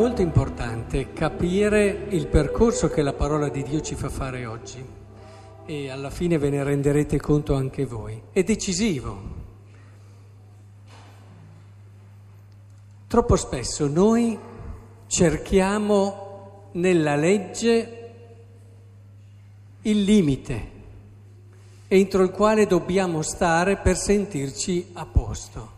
Molto importante capire il percorso che la parola di Dio ci fa fare oggi e alla fine ve ne renderete conto anche voi. È decisivo. Troppo spesso noi cerchiamo nella legge il limite entro il quale dobbiamo stare per sentirci a posto.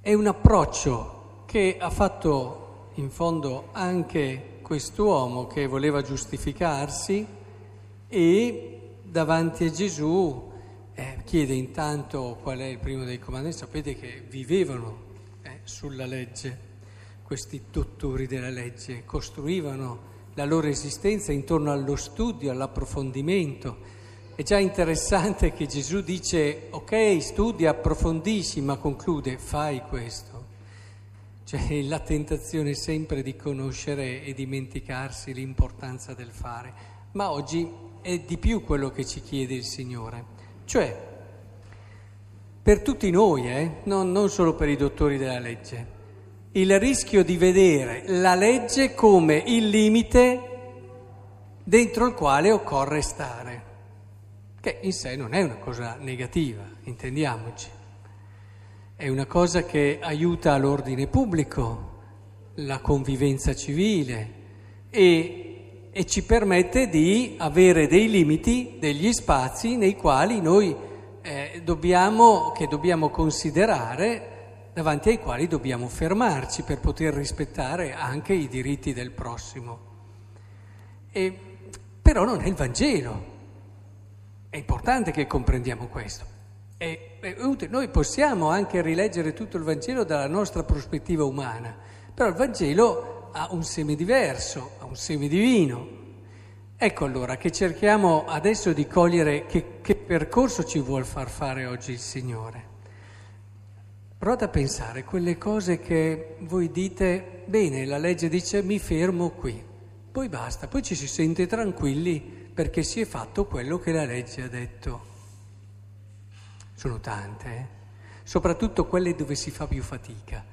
È un approccio che ha fatto in fondo anche quest'uomo che voleva giustificarsi e davanti a Gesù eh, chiede intanto qual è il primo dei comandamenti. Sapete che vivevano eh, sulla legge, questi dottori della legge, costruivano la loro esistenza intorno allo studio, all'approfondimento è già interessante che Gesù dice, ok, studia, approfondisci, ma conclude, fai questo. Cioè la tentazione sempre di conoscere e dimenticarsi l'importanza del fare. Ma oggi è di più quello che ci chiede il Signore. Cioè, per tutti noi, eh, non, non solo per i dottori della legge, il rischio di vedere la legge come il limite dentro il quale occorre stare che in sé non è una cosa negativa, intendiamoci. È una cosa che aiuta l'ordine pubblico, la convivenza civile e, e ci permette di avere dei limiti, degli spazi nei quali noi eh, dobbiamo, che dobbiamo considerare, davanti ai quali dobbiamo fermarci per poter rispettare anche i diritti del prossimo. E, però non è il Vangelo. È importante che comprendiamo questo. È, è Noi possiamo anche rileggere tutto il Vangelo dalla nostra prospettiva umana, però il Vangelo ha un seme diverso, ha un seme divino. Ecco allora che cerchiamo adesso di cogliere che, che percorso ci vuol far fare oggi il Signore. Provate a pensare quelle cose che voi dite, bene, la legge dice mi fermo qui, poi basta, poi ci si sente tranquilli perché si è fatto quello che la legge ha detto. Sono tante, eh? soprattutto quelle dove si fa più fatica.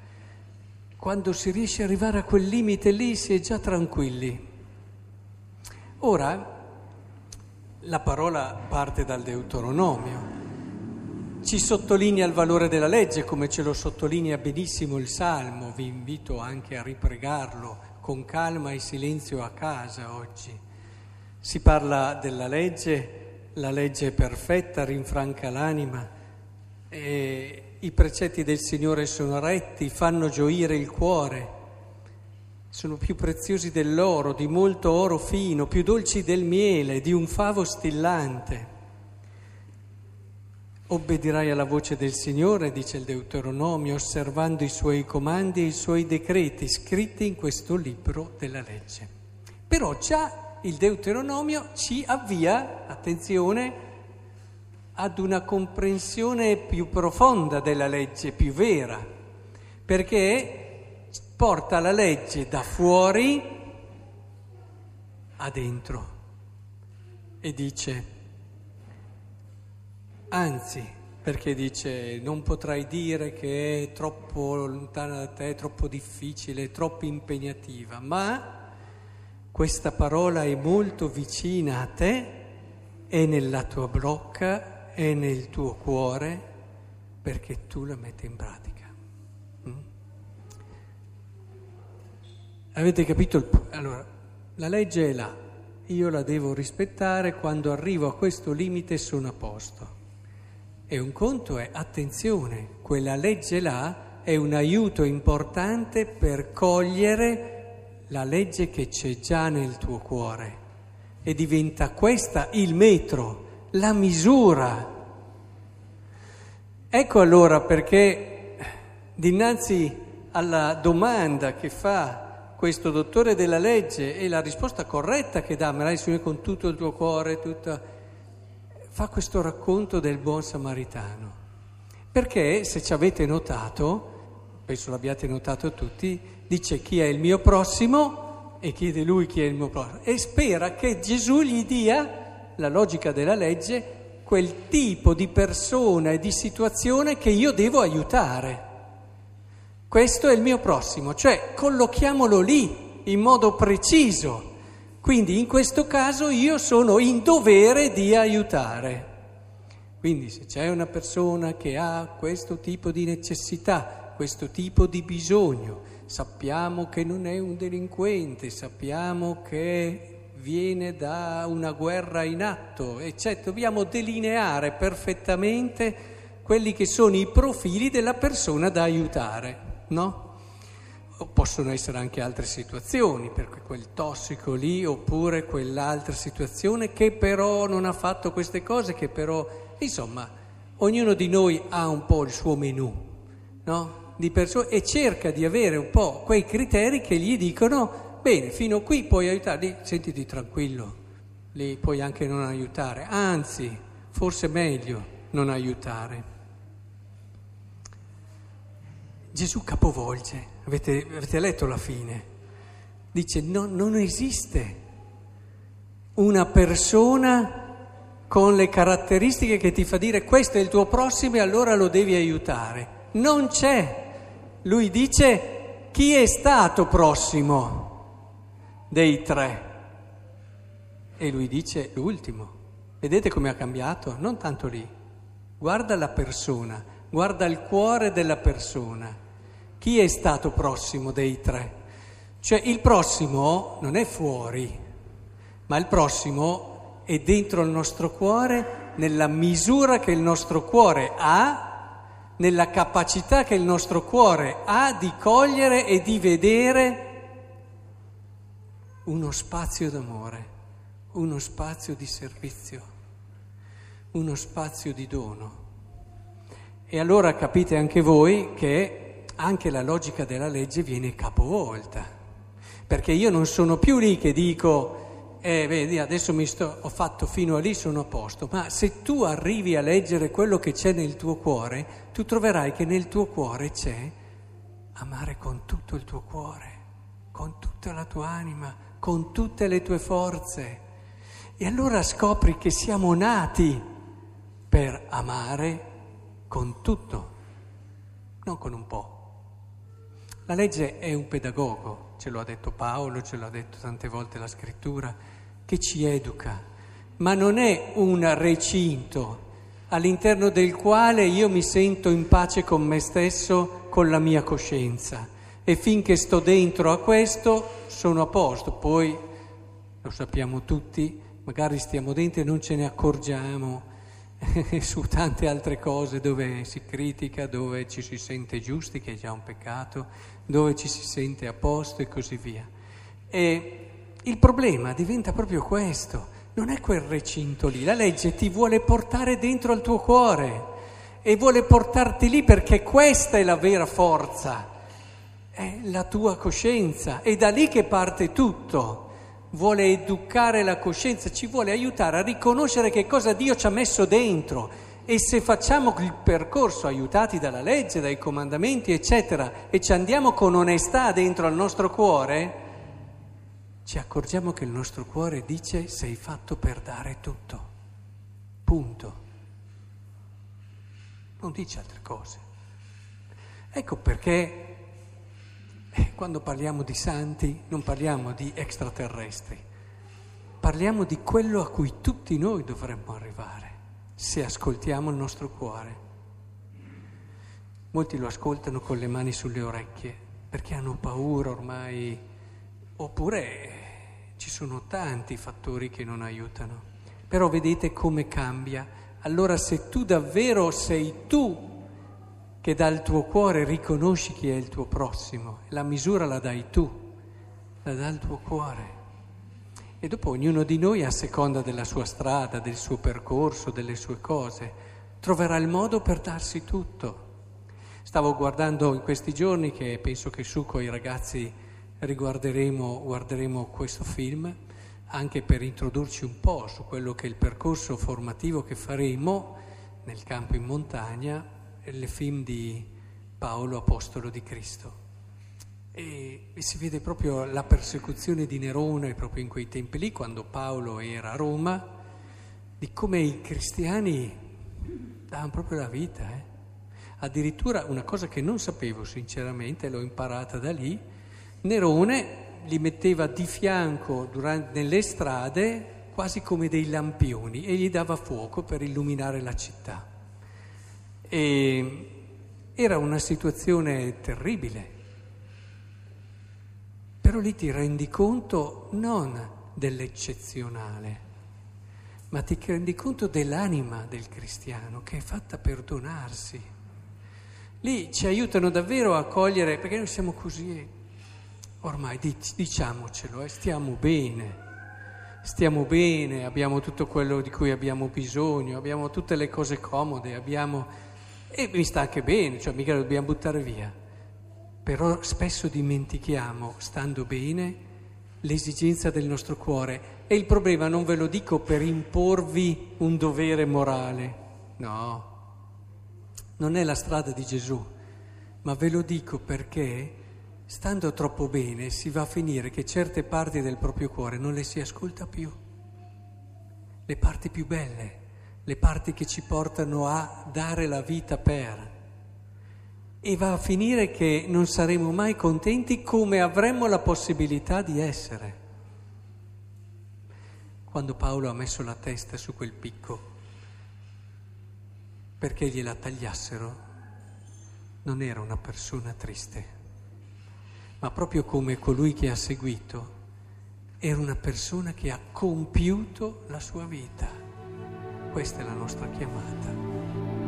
Quando si riesce ad arrivare a quel limite lì si è già tranquilli. Ora, la parola parte dal Deuteronomio, ci sottolinea il valore della legge come ce lo sottolinea benissimo il Salmo, vi invito anche a ripregarlo con calma e silenzio a casa oggi. Si parla della legge, la legge è perfetta, rinfranca l'anima, i precetti del Signore sono retti, fanno gioire il cuore, sono più preziosi dell'oro, di molto oro fino, più dolci del miele, di un favo stillante. Obbedirai alla voce del Signore, dice il Deuteronomio, osservando i suoi comandi e i suoi decreti scritti in questo libro della legge. Però già il Deuteronomio ci avvia, attenzione, ad una comprensione più profonda della legge, più vera, perché porta la legge da fuori a dentro e dice, anzi, perché dice non potrai dire che è troppo lontana da te, troppo difficile, troppo impegnativa, ma questa parola è molto vicina a te, è nella tua bocca, è nel tuo cuore, perché tu la metti in pratica. Mm? Avete capito? Il... Allora, la legge è là, io la devo rispettare, quando arrivo a questo limite sono a posto. E un conto è, attenzione, quella legge là è un aiuto importante per cogliere la legge che c'è già nel tuo cuore e diventa questa il metro, la misura. Ecco allora perché dinanzi alla domanda che fa questo dottore della legge e la risposta corretta che dà, amerai il Signore con tutto il tuo cuore, tutta, fa questo racconto del buon samaritano. Perché, se ci avete notato, penso l'abbiate notato tutti, dice chi è il mio prossimo e chiede lui chi è il mio prossimo e spera che Gesù gli dia, la logica della legge, quel tipo di persona e di situazione che io devo aiutare. Questo è il mio prossimo, cioè collochiamolo lì in modo preciso. Quindi in questo caso io sono in dovere di aiutare. Quindi se c'è una persona che ha questo tipo di necessità, questo tipo di bisogno, sappiamo che non è un delinquente, sappiamo che viene da una guerra in atto, eccetera, dobbiamo delineare perfettamente quelli che sono i profili della persona da aiutare, no? possono essere anche altre situazioni, perché quel tossico lì oppure quell'altra situazione che però non ha fatto queste cose, che però, insomma, ognuno di noi ha un po' il suo menù, no? Di persone e cerca di avere un po' quei criteri che gli dicono, bene, fino qui puoi aiutare, sentiti tranquillo, lì puoi anche non aiutare, anzi, forse meglio non aiutare. Gesù capovolge, avete, avete letto la fine, dice no, non esiste una persona con le caratteristiche che ti fa dire questo è il tuo prossimo e allora lo devi aiutare. Non c'è. Lui dice chi è stato prossimo dei tre? E lui dice l'ultimo. Vedete come ha cambiato? Non tanto lì. Guarda la persona, guarda il cuore della persona. Chi è stato prossimo dei tre? Cioè il prossimo non è fuori, ma il prossimo è dentro il nostro cuore nella misura che il nostro cuore ha, nella capacità che il nostro cuore ha di cogliere e di vedere uno spazio d'amore, uno spazio di servizio, uno spazio di dono. E allora capite anche voi che anche la logica della legge viene capovolta, perché io non sono più lì che dico, eh, vedi, adesso mi sto, ho fatto fino a lì, sono a posto, ma se tu arrivi a leggere quello che c'è nel tuo cuore, tu troverai che nel tuo cuore c'è amare con tutto il tuo cuore, con tutta la tua anima, con tutte le tue forze. E allora scopri che siamo nati per amare con tutto, non con un po'. La legge è un pedagogo, ce lo ha detto Paolo, ce l'ha detto tante volte la scrittura, che ci educa, ma non è un recinto all'interno del quale io mi sento in pace con me stesso, con la mia coscienza. E finché sto dentro a questo sono a posto, poi lo sappiamo tutti, magari stiamo dentro e non ce ne accorgiamo su tante altre cose dove si critica, dove ci si sente giusti, che è già un peccato, dove ci si sente a posto e così via. E il problema diventa proprio questo, non è quel recinto lì, la legge ti vuole portare dentro al tuo cuore e vuole portarti lì perché questa è la vera forza, è la tua coscienza, è da lì che parte tutto vuole educare la coscienza, ci vuole aiutare a riconoscere che cosa Dio ci ha messo dentro. E se facciamo il percorso aiutati dalla legge, dai comandamenti, eccetera, e ci andiamo con onestà dentro al nostro cuore, ci accorgiamo che il nostro cuore dice sei fatto per dare tutto. Punto. Non dice altre cose. Ecco perché quando parliamo di santi non parliamo di extraterrestri, parliamo di quello a cui tutti noi dovremmo arrivare se ascoltiamo il nostro cuore. Molti lo ascoltano con le mani sulle orecchie perché hanno paura ormai, oppure ci sono tanti fattori che non aiutano. Però vedete come cambia. Allora se tu davvero sei tu che dal tuo cuore riconosci chi è il tuo prossimo, la misura la dai tu, la dà il tuo cuore. E dopo ognuno di noi, a seconda della sua strada, del suo percorso, delle sue cose, troverà il modo per darsi tutto. Stavo guardando in questi giorni, che penso che su con i ragazzi riguarderemo guarderemo questo film, anche per introdurci un po' su quello che è il percorso formativo che faremo nel campo in montagna il film di Paolo, Apostolo di Cristo. E, e, si vede proprio la persecuzione di Nerone proprio in quei tempi lì, quando Paolo era a Roma, di come i cristiani davano proprio la vita. Eh? Addirittura una cosa che non sapevo sinceramente, l'ho imparata da lì, Nerone li metteva di fianco durante, nelle strade quasi come dei lampioni e gli dava fuoco per illuminare la città. E era una situazione terribile. Però lì ti rendi conto non dell'eccezionale, ma ti rendi conto dell'anima del cristiano che è fatta per donarsi. Lì ci aiutano davvero a cogliere, perché noi siamo così, ormai diciamocelo, eh, stiamo bene stiamo bene, abbiamo tutto quello di cui abbiamo bisogno, abbiamo tutte le cose comode, abbiamo... e mi sta anche bene, cioè mica lo dobbiamo buttare via. Però spesso dimentichiamo, stando bene, l'esigenza del nostro cuore. E il problema non ve lo dico per imporvi un dovere morale, no, non è la strada di Gesù, ma ve lo dico perché stando troppo bene si va a finire che certe parti del proprio cuore non le si ascolta più. Le parti più belle, le parti che ci portano a dare la vita per. E va a finire che non saremo mai contenti come avremmo la possibilità di essere. Quando Paolo ha messo la testa su quel picco perché gliela tagliassero, non era una persona triste ma proprio come colui che ha seguito, era una persona che ha compiuto la sua vita. Questa è la nostra chiamata.